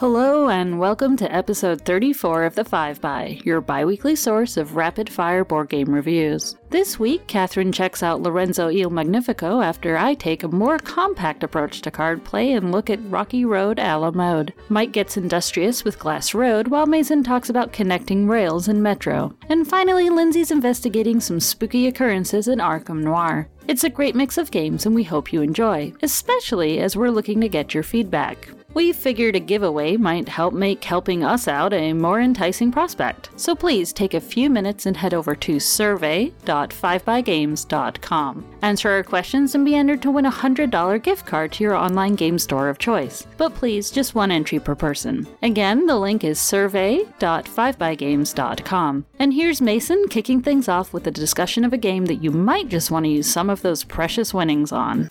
Hello, and welcome to episode 34 of The Five By, your bi weekly source of rapid fire board game reviews. This week, Catherine checks out Lorenzo Il Magnifico after I take a more compact approach to card play and look at Rocky Road a la mode. Mike gets industrious with Glass Road, while Mason talks about connecting rails in Metro. And finally, Lindsay's investigating some spooky occurrences in Arkham Noir. It's a great mix of games, and we hope you enjoy, especially as we're looking to get your feedback. We figured a giveaway might help make helping us out a more enticing prospect. So please take a few minutes and head over to survey.fivebygames.com. Answer our questions and be entered to win a $100 gift card to your online game store of choice. But please, just one entry per person. Again, the link is survey.fivebygames.com. And here's Mason kicking things off with a discussion of a game that you might just want to use some of those precious winnings on.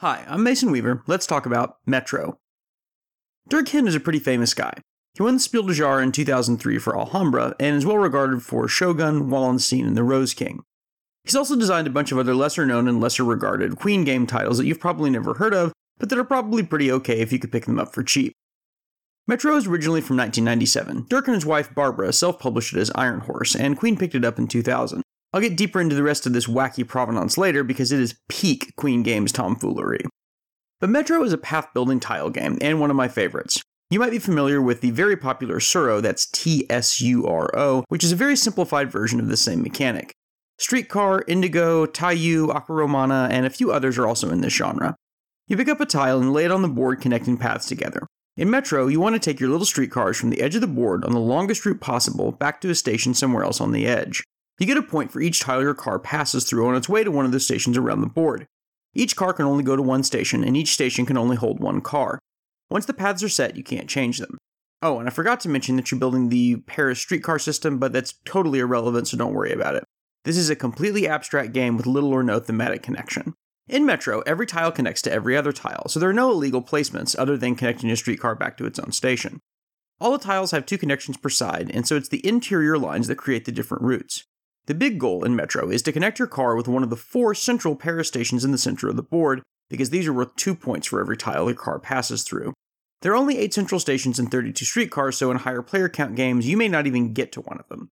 Hi, I'm Mason Weaver. Let's talk about Metro. Dirk Henn is a pretty famous guy. He won the Spiel des Jahres in 2003 for Alhambra and is well regarded for Shogun, Wallenstein, and The Rose King. He's also designed a bunch of other lesser known and lesser regarded Queen game titles that you've probably never heard of, but that are probably pretty okay if you could pick them up for cheap. Metro is originally from 1997. Dirk and his wife Barbara self published it as Iron Horse, and Queen picked it up in 2000. I'll get deeper into the rest of this wacky provenance later because it is peak Queen Games tomfoolery. But Metro is a path building tile game and one of my favorites. You might be familiar with the very popular Tsuro, that's T S U R O, which is a very simplified version of the same mechanic. Streetcar, Indigo, Taiyu, Aqua Romana, and a few others are also in this genre. You pick up a tile and lay it on the board connecting paths together. In Metro, you want to take your little streetcars from the edge of the board on the longest route possible back to a station somewhere else on the edge. You get a point for each tile your car passes through on its way to one of the stations around the board. Each car can only go to one station, and each station can only hold one car. Once the paths are set, you can't change them. Oh, and I forgot to mention that you're building the Paris streetcar system, but that's totally irrelevant, so don't worry about it. This is a completely abstract game with little or no thematic connection. In Metro, every tile connects to every other tile, so there are no illegal placements other than connecting a streetcar back to its own station. All the tiles have two connections per side, and so it's the interior lines that create the different routes. The big goal in Metro is to connect your car with one of the four central Paris stations in the center of the board, because these are worth two points for every tile your car passes through. There are only 8 central stations and 32 streetcars, so in higher player count games, you may not even get to one of them.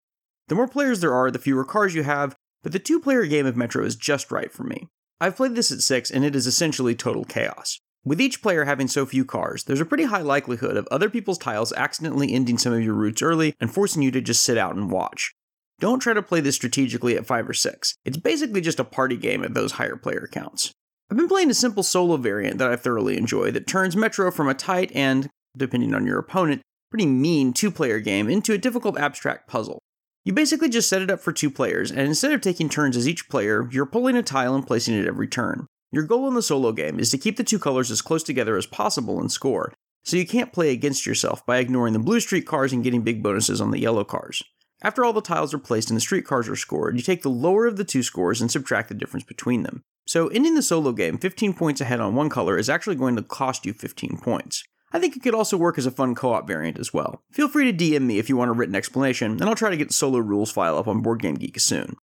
The more players there are, the fewer cars you have, but the two player game of Metro is just right for me. I've played this at 6, and it is essentially total chaos. With each player having so few cars, there's a pretty high likelihood of other people's tiles accidentally ending some of your routes early and forcing you to just sit out and watch. Don't try to play this strategically at 5 or 6. It's basically just a party game at those higher player counts. I've been playing a simple solo variant that I thoroughly enjoy that turns Metro from a tight and, depending on your opponent, pretty mean two player game into a difficult abstract puzzle. You basically just set it up for two players, and instead of taking turns as each player, you're pulling a tile and placing it every turn. Your goal in the solo game is to keep the two colors as close together as possible and score, so you can't play against yourself by ignoring the blue street cars and getting big bonuses on the yellow cars. After all the tiles are placed and the streetcars are scored, you take the lower of the two scores and subtract the difference between them. So, ending the solo game 15 points ahead on one color is actually going to cost you 15 points. I think it could also work as a fun co op variant as well. Feel free to DM me if you want a written explanation, and I'll try to get the solo rules file up on BoardGameGeek soon.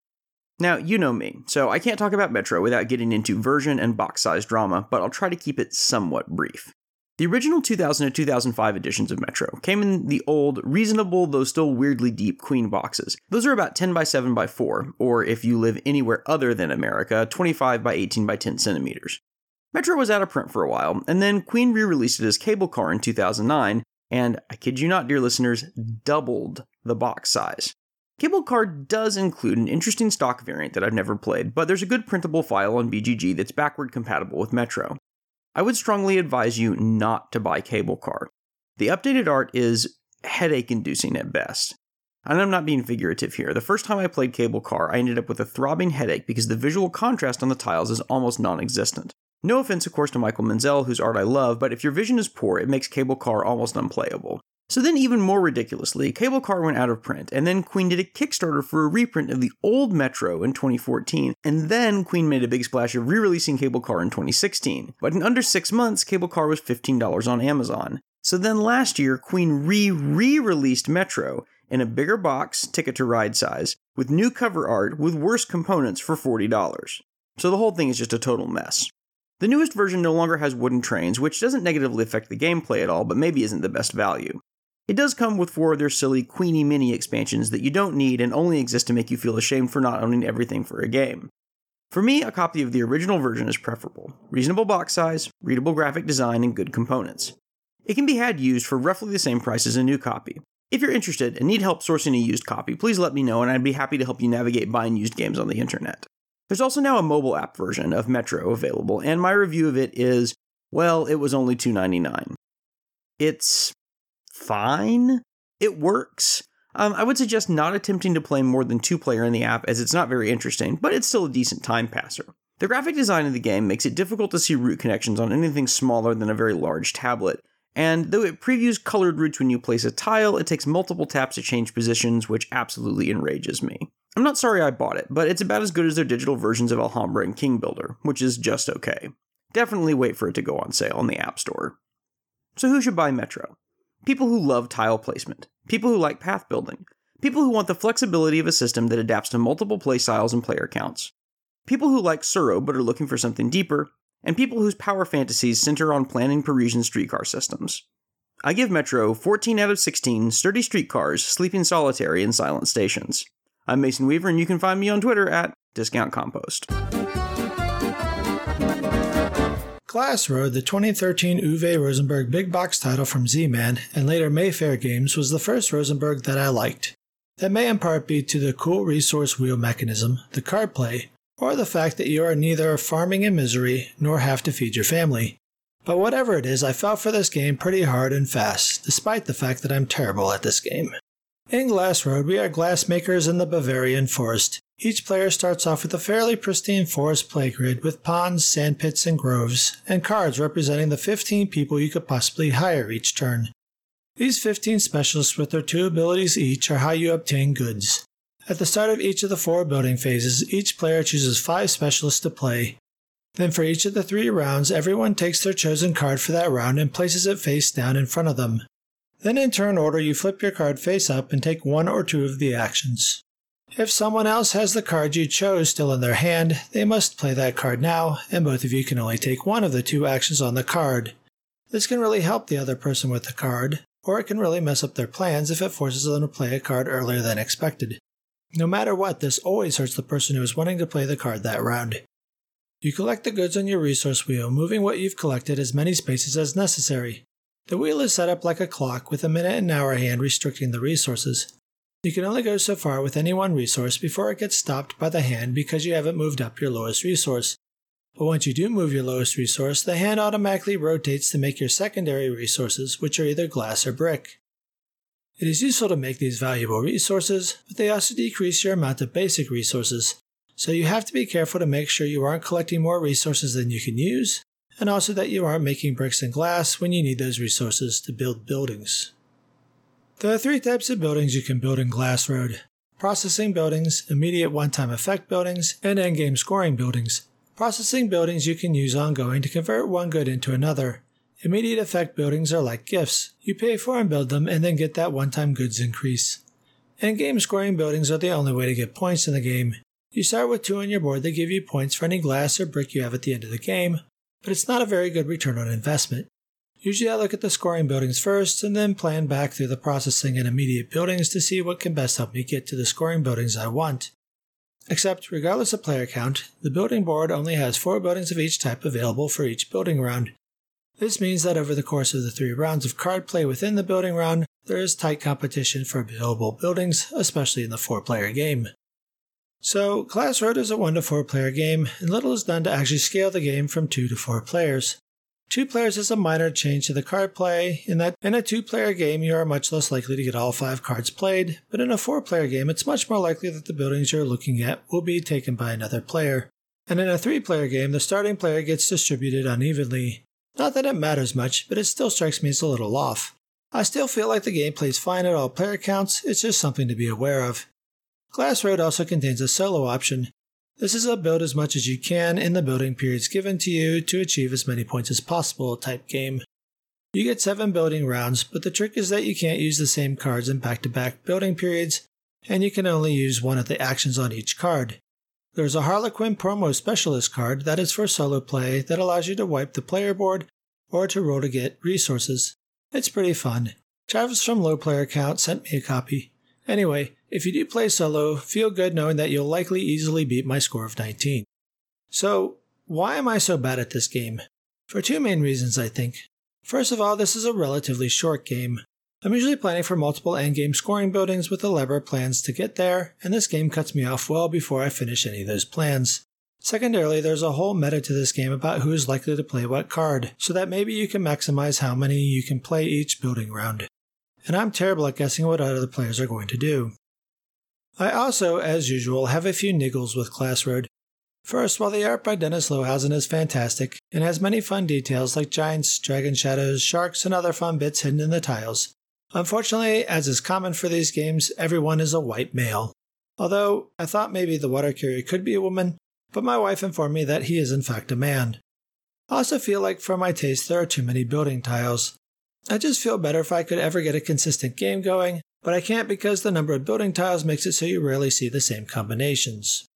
Now, you know me, so I can't talk about Metro without getting into version and box size drama, but I'll try to keep it somewhat brief. The original 2000 to 2005 editions of Metro came in the old, reasonable though still weirdly deep Queen boxes. Those are about 10 by 7 by 4, or if you live anywhere other than America, 25 by 18 by 10 centimeters. Metro was out of print for a while, and then Queen re released it as Cable Car in 2009, and I kid you not, dear listeners, doubled the box size. Cable Car does include an interesting stock variant that I've never played, but there's a good printable file on BGG that's backward compatible with Metro. I would strongly advise you not to buy Cable Car. The updated art is headache inducing at best. And I'm not being figurative here. The first time I played Cable Car, I ended up with a throbbing headache because the visual contrast on the tiles is almost non existent. No offense, of course, to Michael Menzel, whose art I love, but if your vision is poor, it makes Cable Car almost unplayable. So then, even more ridiculously, Cable Car went out of print, and then Queen did a Kickstarter for a reprint of the old Metro in 2014, and then Queen made a big splash of re releasing Cable Car in 2016. But in under six months, Cable Car was $15 on Amazon. So then last year, Queen re re released Metro in a bigger box, ticket to ride size, with new cover art with worse components for $40. So the whole thing is just a total mess. The newest version no longer has wooden trains, which doesn't negatively affect the gameplay at all, but maybe isn't the best value. It does come with four of their silly Queenie Mini expansions that you don't need and only exist to make you feel ashamed for not owning everything for a game. For me, a copy of the original version is preferable. Reasonable box size, readable graphic design, and good components. It can be had used for roughly the same price as a new copy. If you're interested and need help sourcing a used copy, please let me know and I'd be happy to help you navigate buying used games on the internet. There's also now a mobile app version of Metro available, and my review of it is well, it was only $2.99. It's fine. It works. Um, I would suggest not attempting to play more than two player in the app as it's not very interesting, but it's still a decent time passer. The graphic design of the game makes it difficult to see root connections on anything smaller than a very large tablet, and though it previews colored roots when you place a tile, it takes multiple taps to change positions, which absolutely enrages me. I'm not sorry I bought it, but it's about as good as their digital versions of Alhambra and Kingdom Builder, which is just okay. Definitely wait for it to go on sale in the App Store. So, who should buy Metro? People who love tile placement, people who like path building, people who want the flexibility of a system that adapts to multiple play styles and player counts, people who like Tsuro but are looking for something deeper, and people whose power fantasies center on planning Parisian streetcar systems. I give Metro 14 out of 16 sturdy streetcars sleeping solitary in silent stations. I'm Mason Weaver, and you can find me on Twitter at Discount Compost. Glass Road, the 2013 Uwe Rosenberg big box title from Z Man and later Mayfair Games, was the first Rosenberg that I liked. That may in part be to the cool resource wheel mechanism, the card play, or the fact that you are neither farming in misery nor have to feed your family. But whatever it is, I fell for this game pretty hard and fast, despite the fact that I'm terrible at this game. In Glass Road, we are glassmakers in the Bavarian forest. Each player starts off with a fairly pristine forest play grid with ponds, sandpits, and groves, and cards representing the 15 people you could possibly hire each turn. These 15 specialists with their two abilities each are how you obtain goods. At the start of each of the four building phases, each player chooses five specialists to play. Then, for each of the three rounds, everyone takes their chosen card for that round and places it face down in front of them. Then, in turn order, you flip your card face up and take one or two of the actions. If someone else has the card you chose still in their hand, they must play that card now, and both of you can only take one of the two actions on the card. This can really help the other person with the card, or it can really mess up their plans if it forces them to play a card earlier than expected. No matter what, this always hurts the person who is wanting to play the card that round. You collect the goods on your resource wheel, moving what you've collected as many spaces as necessary. The wheel is set up like a clock with a minute and hour hand restricting the resources. You can only go so far with any one resource before it gets stopped by the hand because you haven't moved up your lowest resource. But once you do move your lowest resource, the hand automatically rotates to make your secondary resources, which are either glass or brick. It is useful to make these valuable resources, but they also decrease your amount of basic resources, so you have to be careful to make sure you aren't collecting more resources than you can use, and also that you aren't making bricks and glass when you need those resources to build buildings. There are three types of buildings you can build in Glass Road processing buildings, immediate one time effect buildings, and endgame scoring buildings. Processing buildings you can use ongoing to convert one good into another, Immediate effect buildings are like gifts. You pay for and build them and then get that one time goods increase. And game scoring buildings are the only way to get points in the game. You start with two on your board that give you points for any glass or brick you have at the end of the game, but it's not a very good return on investment. Usually I look at the scoring buildings first and then plan back through the processing and immediate buildings to see what can best help me get to the scoring buildings I want. Except, regardless of player count, the building board only has four buildings of each type available for each building round, this means that over the course of the three rounds of card play within the building round, there is tight competition for available buildings, especially in the four player game. So, Glass Road is a 1 to 4 player game, and little is done to actually scale the game from 2 to 4 players. Two players is a minor change to the card play, in that in a two player game you are much less likely to get all five cards played, but in a four player game it's much more likely that the buildings you're looking at will be taken by another player. And in a three player game, the starting player gets distributed unevenly. Not that it matters much, but it still strikes me as a little off. I still feel like the game plays fine at all player counts, it's just something to be aware of. Glass Road also contains a solo option. This is a build as much as you can in the building periods given to you to achieve as many points as possible type game. You get 7 building rounds, but the trick is that you can't use the same cards in back to back building periods, and you can only use one of the actions on each card. There's a Harlequin promo specialist card that is for solo play that allows you to wipe the player board or to roll to get resources. It's pretty fun. Travis from Low Player Count sent me a copy. Anyway, if you do play solo, feel good knowing that you'll likely easily beat my score of 19. So, why am I so bad at this game? For two main reasons, I think. First of all, this is a relatively short game. I'm usually planning for multiple endgame scoring buildings with elaborate plans to get there, and this game cuts me off well before I finish any of those plans. Secondarily, there's a whole meta to this game about who is likely to play what card, so that maybe you can maximize how many you can play each building round. And I'm terrible at guessing what other players are going to do. I also, as usual, have a few niggles with Glass Road. First, while the art by Dennis Lohausen is fantastic and has many fun details like giants, dragon shadows, sharks, and other fun bits hidden in the tiles, unfortunately, as is common for these games, everyone is a white male. Although I thought maybe the water carrier could be a woman, but my wife informed me that he is in fact a man. I also feel like for my taste there are too many building tiles. I just feel better if I could ever get a consistent game going, but I can't because the number of building tiles makes it so you rarely see the same combinations.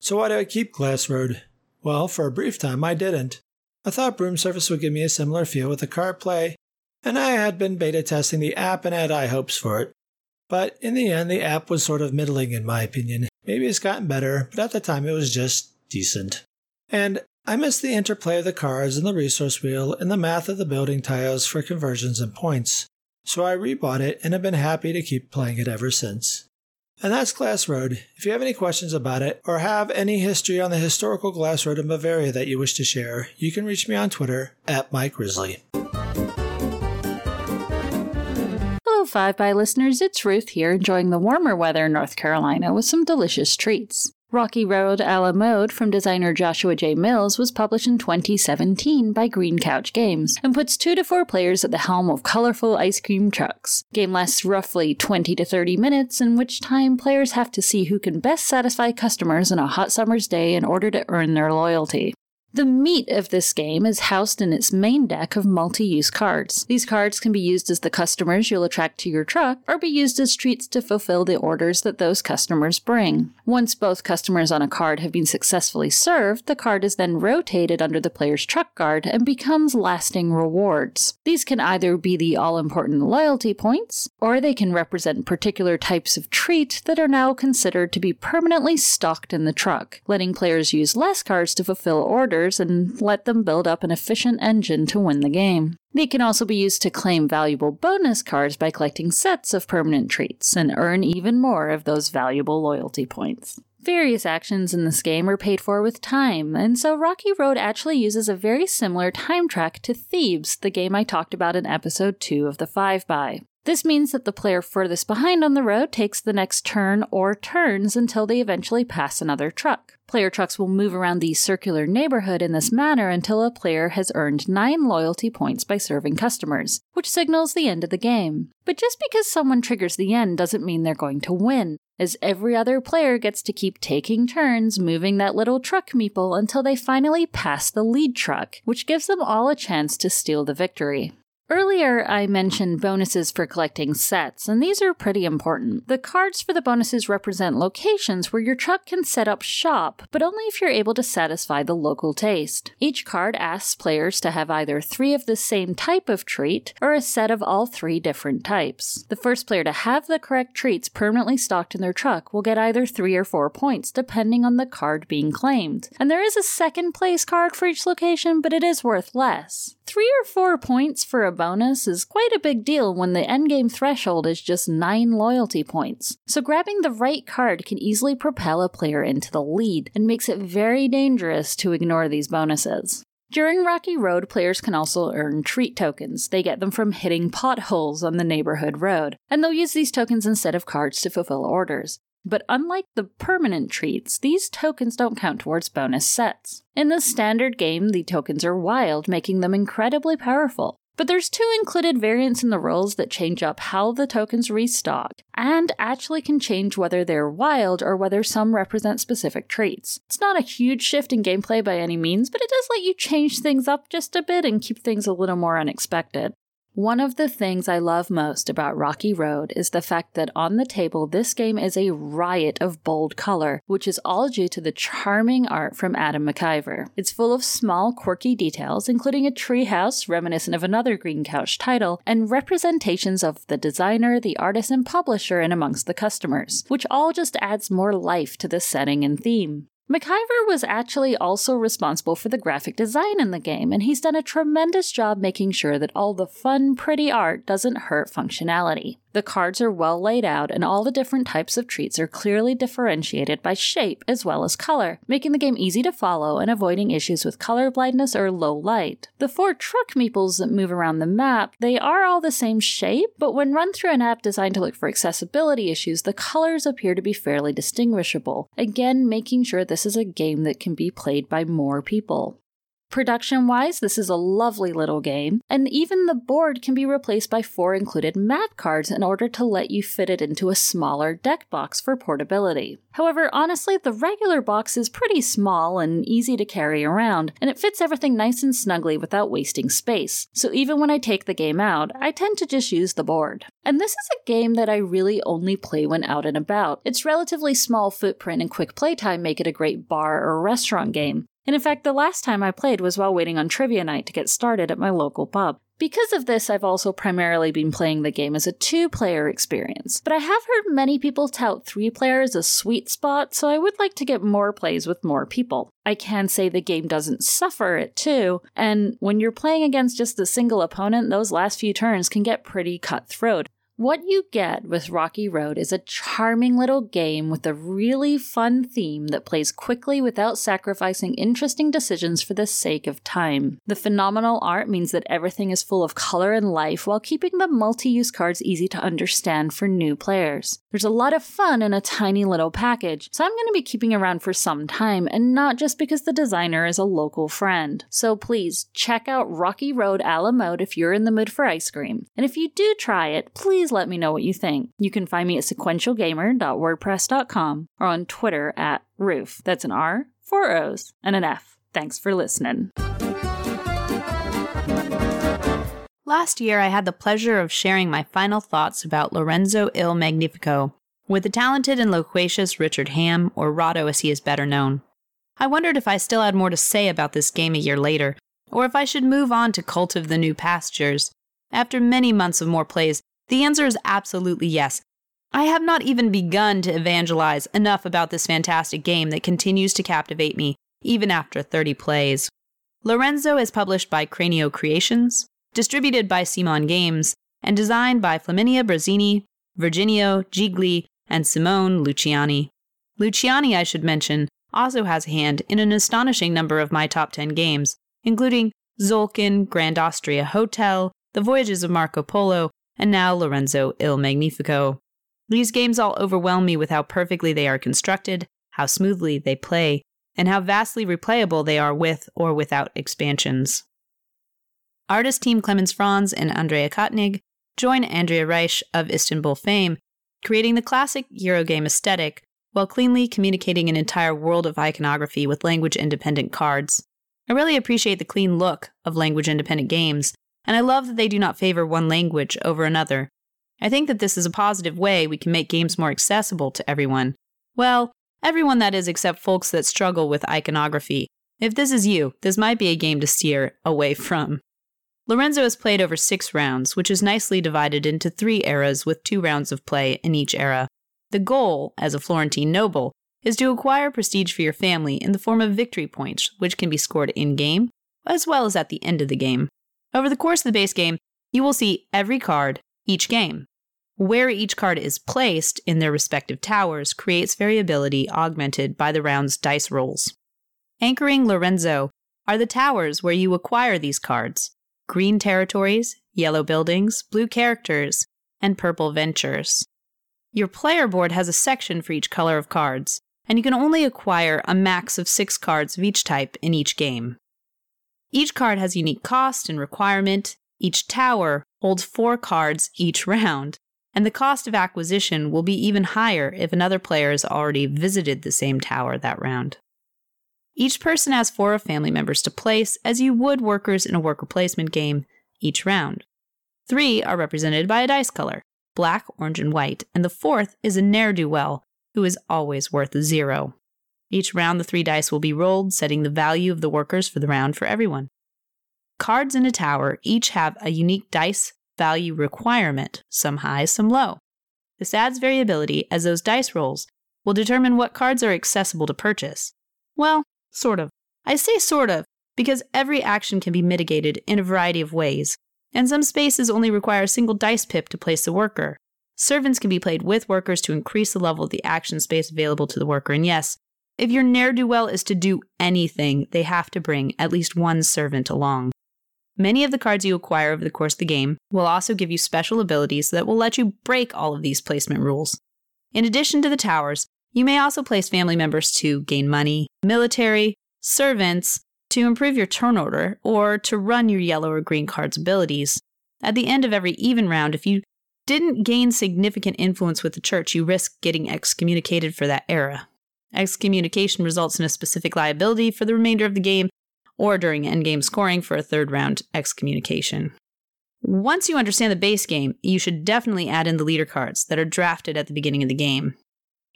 So why do I keep Glass Road? Well, for a brief time I didn't. I thought Broom Service would give me a similar feel with the card play, and I had been beta testing the app and had high hopes for it. But in the end, the app was sort of middling in my opinion. Maybe it's gotten better, but at the time it was just decent. And I missed the interplay of the cards and the resource wheel and the math of the building tiles for conversions and points. So I rebought it and have been happy to keep playing it ever since. And that's Glass Road. If you have any questions about it or have any history on the historical glass road in Bavaria that you wish to share, you can reach me on Twitter at Mike Grizzly. Hello, Five by listeners. It's Ruth here, enjoying the warmer weather in North Carolina with some delicious treats. Rocky Road a la mode from designer Joshua J. Mills was published in 2017 by Green Couch Games and puts two to four players at the helm of colorful ice cream trucks. Game lasts roughly 20 to 30 minutes, in which time players have to see who can best satisfy customers on a hot summer's day in order to earn their loyalty. The meat of this game is housed in its main deck of multi use cards. These cards can be used as the customers you'll attract to your truck, or be used as treats to fulfill the orders that those customers bring. Once both customers on a card have been successfully served, the card is then rotated under the player's truck guard and becomes lasting rewards. These can either be the all important loyalty points, or they can represent particular types of treat that are now considered to be permanently stocked in the truck, letting players use less cards to fulfill orders and let them build up an efficient engine to win the game. They can also be used to claim valuable bonus cards by collecting sets of permanent treats and earn even more of those valuable loyalty points. Various actions in this game are paid for with time, and so Rocky Road actually uses a very similar time track to Thebes, the game I talked about in episode 2 of the 5 by. This means that the player furthest behind on the road takes the next turn or turns until they eventually pass another truck. Player trucks will move around the circular neighborhood in this manner until a player has earned 9 loyalty points by serving customers, which signals the end of the game. But just because someone triggers the end doesn't mean they're going to win, as every other player gets to keep taking turns moving that little truck meeple until they finally pass the lead truck, which gives them all a chance to steal the victory. Earlier, I mentioned bonuses for collecting sets, and these are pretty important. The cards for the bonuses represent locations where your truck can set up shop, but only if you're able to satisfy the local taste. Each card asks players to have either three of the same type of treat or a set of all three different types. The first player to have the correct treats permanently stocked in their truck will get either three or four points, depending on the card being claimed. And there is a second place card for each location, but it is worth less. Three or four points for a bonus is quite a big deal when the endgame threshold is just 9 loyalty points, so grabbing the right card can easily propel a player into the lead and makes it very dangerous to ignore these bonuses. During Rocky Road, players can also earn treat tokens. They get them from hitting potholes on the neighborhood road, and they'll use these tokens instead of cards to fulfill orders. But unlike the permanent treats, these tokens don't count towards bonus sets. In the standard game, the tokens are wild, making them incredibly powerful. But there's two included variants in the rules that change up how the tokens restock, and actually can change whether they're wild or whether some represent specific traits. It's not a huge shift in gameplay by any means, but it does let you change things up just a bit and keep things a little more unexpected. One of the things I love most about Rocky Road is the fact that on the table, this game is a riot of bold color, which is all due to the charming art from Adam McIver. It's full of small, quirky details, including a treehouse reminiscent of another Green Couch title, and representations of the designer, the artist, and publisher in amongst the customers, which all just adds more life to the setting and theme. McIver was actually also responsible for the graphic design in the game, and he's done a tremendous job making sure that all the fun, pretty art doesn't hurt functionality. The cards are well laid out, and all the different types of treats are clearly differentiated by shape as well as color, making the game easy to follow and avoiding issues with color blindness or low light. The four truck meeples that move around the map, they are all the same shape, but when run through an app designed to look for accessibility issues, the colors appear to be fairly distinguishable, again making sure this is a game that can be played by more people. Production wise, this is a lovely little game, and even the board can be replaced by four included mat cards in order to let you fit it into a smaller deck box for portability. However, honestly, the regular box is pretty small and easy to carry around, and it fits everything nice and snugly without wasting space. So even when I take the game out, I tend to just use the board. And this is a game that I really only play when out and about. Its relatively small footprint and quick playtime make it a great bar or restaurant game. And in fact, the last time I played was while waiting on trivia night to get started at my local pub. Because of this, I've also primarily been playing the game as a two player experience, but I have heard many people tout three players as a sweet spot, so I would like to get more plays with more people. I can say the game doesn't suffer at two, and when you're playing against just a single opponent, those last few turns can get pretty cutthroat. What you get with Rocky Road is a charming little game with a really fun theme that plays quickly without sacrificing interesting decisions for the sake of time. The phenomenal art means that everything is full of color and life while keeping the multi use cards easy to understand for new players. There's a lot of fun in a tiny little package, so I'm going to be keeping around for some time and not just because the designer is a local friend. So please check out Rocky Road a la mode if you're in the mood for ice cream. And if you do try it, please please let me know what you think. You can find me at sequentialgamer.wordpress.com or on Twitter at Roof. That's an R, four O's, and an F. Thanks for listening. Last year, I had the pleasure of sharing my final thoughts about Lorenzo Il Magnifico with the talented and loquacious Richard Ham, or Rahdo as he is better known. I wondered if I still had more to say about this game a year later, or if I should move on to Cult of the New Pastures. After many months of more plays, the answer is absolutely yes. I have not even begun to evangelize enough about this fantastic game that continues to captivate me, even after 30 plays. Lorenzo is published by Cranio Creations, distributed by CMON Games, and designed by Flaminia Brazzini, Virginio Gigli, and Simone Luciani. Luciani, I should mention, also has a hand in an astonishing number of my top 10 games, including Tzolk'in, Grand Austria Hotel, The Voyages of Marco Polo, and now Lorenzo Il Magnifico. These games all overwhelm me with how perfectly they are constructed, how smoothly they play, and how vastly replayable they are with or without expansions. Artist team Klemens Franz and Andrea Koenig join Andreas Resch of Istanbul fame, creating the classic Eurogame aesthetic while cleanly communicating an entire world of iconography with language independent cards. I really appreciate the clean look of language independent games and I love that they do not favor one language over another. I think that this is a positive way we can make games more accessible to everyone. Well, everyone that is except folks that struggle with iconography. If this is you, this might be a game to steer away from. Lorenzo has played over six rounds, which is nicely divided into three eras with two rounds of play in each era. The goal, as a Florentine noble, is to acquire prestige for your family in the form of victory points, which can be scored in game, as well as at the end of the game. Over the course of the base game, you will see every card each game. Where each card is placed in their respective towers creates variability augmented by the round's dice rolls. Anchoring Lorenzo are the towers where you acquire these cards green territories, yellow buildings, blue characters, and purple ventures. Your player board has a section for each color of cards, and you can only acquire a max of six cards of each type in each game. Each card has unique cost and requirement. Each tower holds four cards each round, and the cost of acquisition will be even higher if another player has already visited the same tower that round. Each person has four family members to place, as you would workers in a worker placement game, each round. Three are represented by a dice color black, orange, and white, and the fourth is a ne'er do well, who is always worth zero. Each round, the three dice will be rolled, setting the value of the workers for the round for everyone. Cards in a tower each have a unique dice value requirement, some high, some low. This adds variability as those dice rolls will determine what cards are accessible to purchase. Well, sort of. I say sort of because every action can be mitigated in a variety of ways, and some spaces only require a single dice pip to place a worker. Servants can be played with workers to increase the level of the action space available to the worker, and yes, if your ne'er do well is to do anything, they have to bring at least one servant along. Many of the cards you acquire over the course of the game will also give you special abilities that will let you break all of these placement rules. In addition to the towers, you may also place family members to gain money, military, servants, to improve your turn order, or to run your yellow or green card's abilities. At the end of every even round, if you didn't gain significant influence with the church, you risk getting excommunicated for that era. Excommunication results in a specific liability for the remainder of the game, or during endgame scoring for a third round excommunication. Once you understand the base game, you should definitely add in the leader cards that are drafted at the beginning of the game.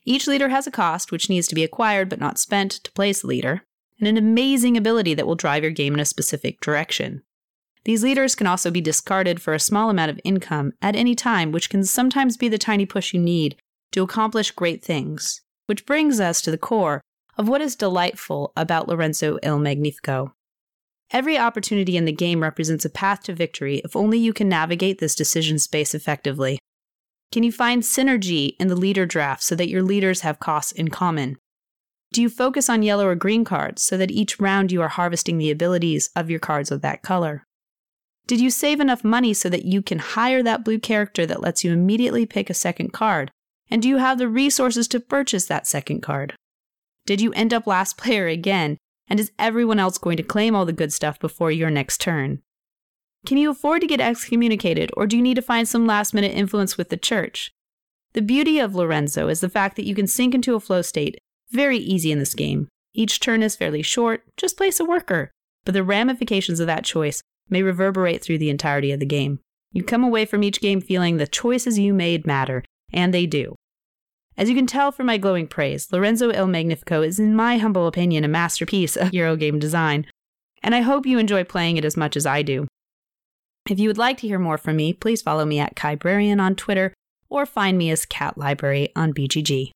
Each leader has a cost, which needs to be acquired but not spent to place the leader and an amazing ability that will drive your game in a specific direction. These leaders can also be discarded for a small amount of income at any time, which can sometimes be the tiny push you need to accomplish great things. Which brings us to the core of what is delightful about Lorenzo Il Magnifico. Every opportunity in the game represents a path to victory if only you can navigate this decision space effectively. Can you find synergy in the leader draft so that your leaders have costs in common? Do you focus on yellow or green cards so that each round you are harvesting the abilities of your cards of that color? Did you save enough money so that you can hire that blue character that lets you immediately pick a second card? And do you have the resources to purchase that second card? Did you end up last player again? And is everyone else going to claim all the good stuff before your next turn? Can you afford to get excommunicated, or do you need to find some last minute influence with the church? The beauty of Lorenzo is the fact that you can sink into a flow state very easy in this game. Each turn is fairly short, just place a worker, but the ramifications of that choice may reverberate through the entirety of the game. You come away from each game feeling the choices you made matter, and they do. As you can tell from my glowing praise, Lorenzo Il Magnifico is, in my humble opinion, a masterpiece of Eurogame design, and I hope you enjoy playing it as much as I do. If you would like to hear more from me, please follow me at Kybrarian on Twitter or find me as Cat Library on BGG.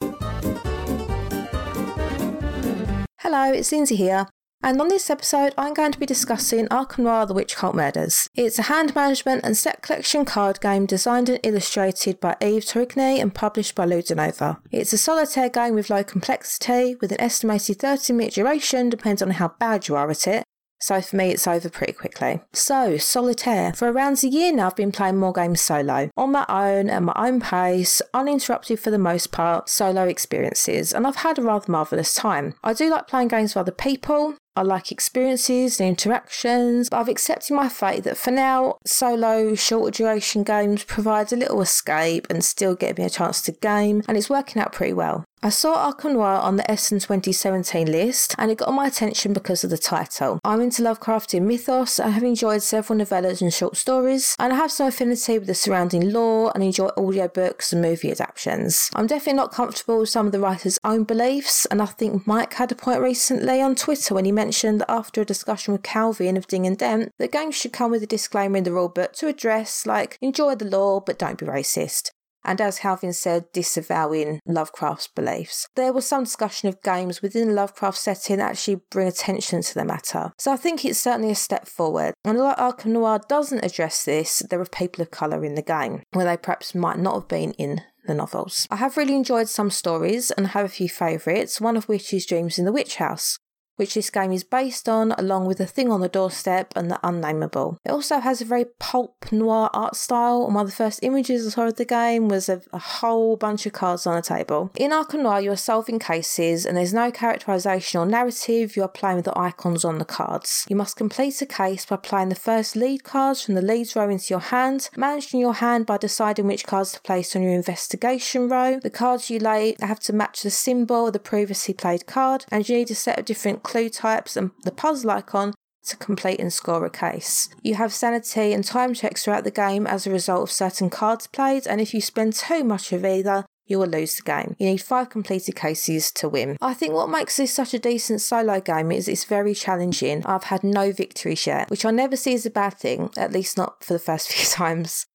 Hello, it's Lindsay here. And on this episode, I'm going to be discussing Arkham Noir The Witch Cult Murders. It's a hand management and set collection card game designed and illustrated by Eve Tourigny and published by Ludonova. It's a solitaire game with low complexity, with an estimated 30 minute duration, depends on how bad you are at it, so for me, it's over pretty quickly. So, solitaire. For around a year now, I've been playing more games solo, on my own, at my own pace, uninterrupted for the most part, solo experiences, and I've had a rather marvellous time. I do like playing games with other people, I like experiences and interactions, but I've accepted my fate that for now, solo, shorter duration games provide a little escape and still get me a chance to game, and it's working out pretty well. I saw Arkham on the Essen 2017 list, and it got my attention because of the title. I'm into Lovecraftian mythos, I have enjoyed several novellas and short stories, and I have some affinity with the surrounding lore and enjoy audiobooks and movie adaptations. I'm definitely not comfortable with some of the writer's own beliefs, and I think Mike had a point recently on Twitter when he mentioned that after a discussion with Calvin of Ding and Dent, that games should come with a disclaimer in the rulebook to address, like, enjoy the lore but don't be racist and as Calvin said, disavowing Lovecraft's beliefs. There was some discussion of games within Lovecraft setting actually bring attention to the matter. So I think it's certainly a step forward. And although Arkham Noir doesn't address this, there are people of colour in the game, where they perhaps might not have been in the novels. I have really enjoyed some stories and have a few favourites, one of which is Dreams in the Witch House which this game is based on, along with The Thing on the Doorstep and The Unnameable. It also has a very pulp noir art style, and one of the first images I saw of the game was a, a whole bunch of cards on a table. In Arkham Noir, you are solving cases, and there's no characterization or narrative, you are playing with the icons on the cards. You must complete a case by playing the first lead cards from the leads row into your hand, managing your hand by deciding which cards to place on your investigation row. The cards you lay have to match the symbol of the previously played card, and you need a set of different clue types and the puzzle icon to complete and score a case. You have sanity and time checks throughout the game as a result of certain cards played, and if you spend too much of either, you will lose the game. You need five completed cases to win. I think what makes this such a decent solo game is it's very challenging. I've had no victories yet, which I never see as a bad thing, at least not for the first few times.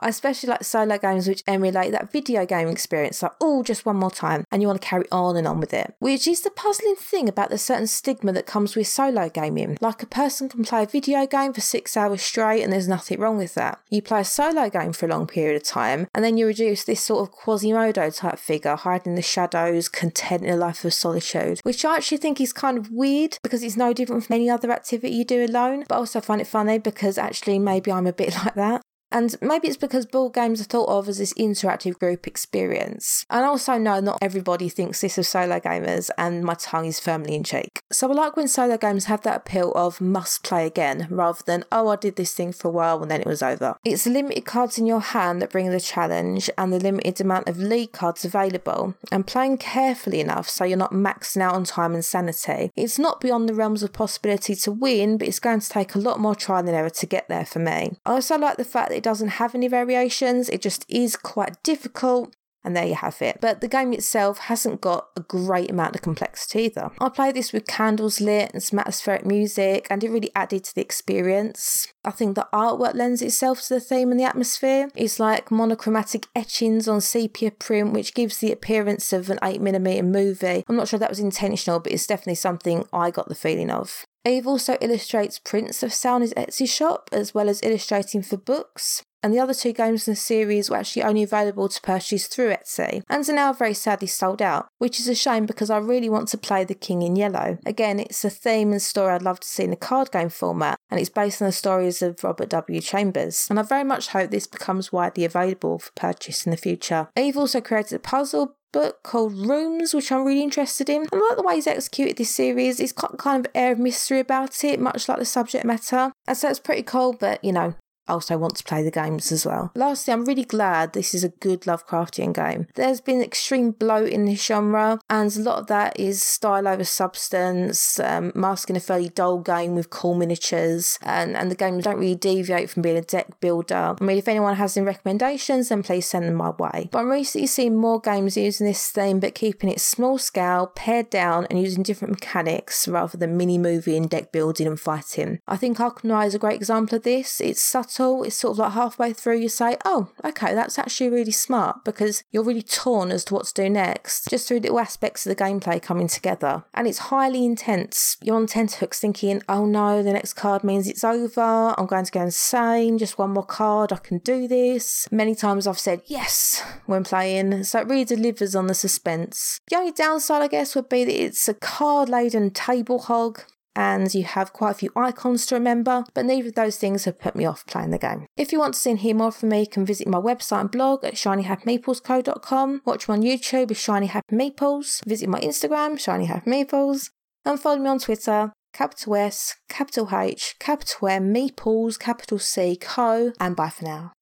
I especially like solo games which emulate that video game experience, like, oh, just one more time, and you want to carry on and on with it. Which is the puzzling thing about the certain stigma that comes with solo gaming. Like, a person can play a video game for six hours straight, and there's nothing wrong with that. You play a solo game for a long period of time, and then you reduce this sort of Quasimodo type figure, hiding in the shadows, content in a life of solitude, which I actually think is kind of weird because it's no different from any other activity you do alone, but I also find it funny because actually maybe I'm a bit like that. And maybe it's because board games are thought of as this interactive group experience. And also know not everybody thinks this of solo gamers, and my tongue is firmly in cheek. So I like when solo games have that appeal of must play again, rather than, oh, I did this thing for a while and then it was over. It's the limited cards in your hand that bring the challenge and the limited amount of league cards available, and playing carefully enough so you're not maxing out on time and sanity. It's not beyond the realms of possibility to win, but it's going to take a lot more trial and error to get there for me. I also like the fact that it doesn't have any variations, it just is quite difficult. And there you have it. But the game itself hasn't got a great amount of complexity either. I played this with candles lit and some atmospheric music, and it really added to the experience. I think the artwork lends itself to the theme and the atmosphere. It's like monochromatic etchings on sepia print, which gives the appearance of an 8mm movie. I'm not sure that was intentional, but it's definitely something I got the feeling of. Eve also illustrates prints of Salny's Etsy shop, as well as illustrating for books and the other two games in the series were actually only available to purchase through Etsy, and are now very sadly sold out, which is a shame because I really want to play The King in Yellow. Again, it's a theme and story I'd love to see in a card game format, and it's based on the stories of Robert W. Chambers, and I very much hope this becomes widely available for purchase in the future. Eve also created a puzzle book called Rooms, which I'm really interested in. I like the way he's executed this series. It's got kind of air of mystery about it, much like the subject matter. And so it's pretty cool, but you know, also want to play the games as well. Lastly, I'm really glad this is a good Lovecraftian game. There's been extreme bloat in this genre, and a lot of that is style over substance, um, masking a fairly dull game with cool miniatures, and, and the games don't really deviate from being a deck builder. I mean, if anyone has any recommendations, then please send them my way. But I'm recently seeing more games using this theme, but keeping it small scale, pared down, and using different mechanics rather than mini movie and deck building and fighting. I think Arkham is a great example of this. It's subtle it's sort of like halfway through you say, oh, okay, that's actually really smart because you're really torn as to what to do next, just through little aspects of the gameplay coming together. And it's highly intense. You're on tenterhooks thinking, oh no, the next card means it's over, I'm going to go insane, just one more card, I can do this. Many times I've said yes when playing, so it really delivers on the suspense. The only downside, I guess, would be that it's a card laden table hog and you have quite a few icons to remember, but neither of those things have put me off playing the game. If you want to see and hear more from me, you can visit my website and blog at shinyhappymeeplesco.com, watch me on YouTube with Shiny Happy Meeples, visit my Instagram, Shiny Happy Meeples, and follow me on Twitter, capital S, capital H, capital M, Meeples, capital C, Co, and bye for now.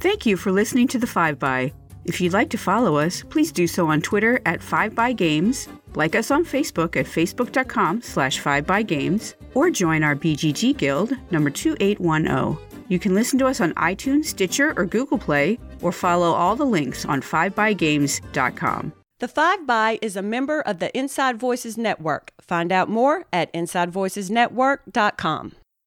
Thank you for listening to the 5 by. If you'd like to follow us, please do so on Twitter at 5bygames, like us on Facebook at facebook.com slash 5bygames, or join our BGG Guild number 2810. You can listen to us on iTunes, Stitcher, or Google Play, or follow all the links on 5bygames.com. The 5 by is a member of the Inside Voices Network. Find out more at InsideVoicesNetwork.com.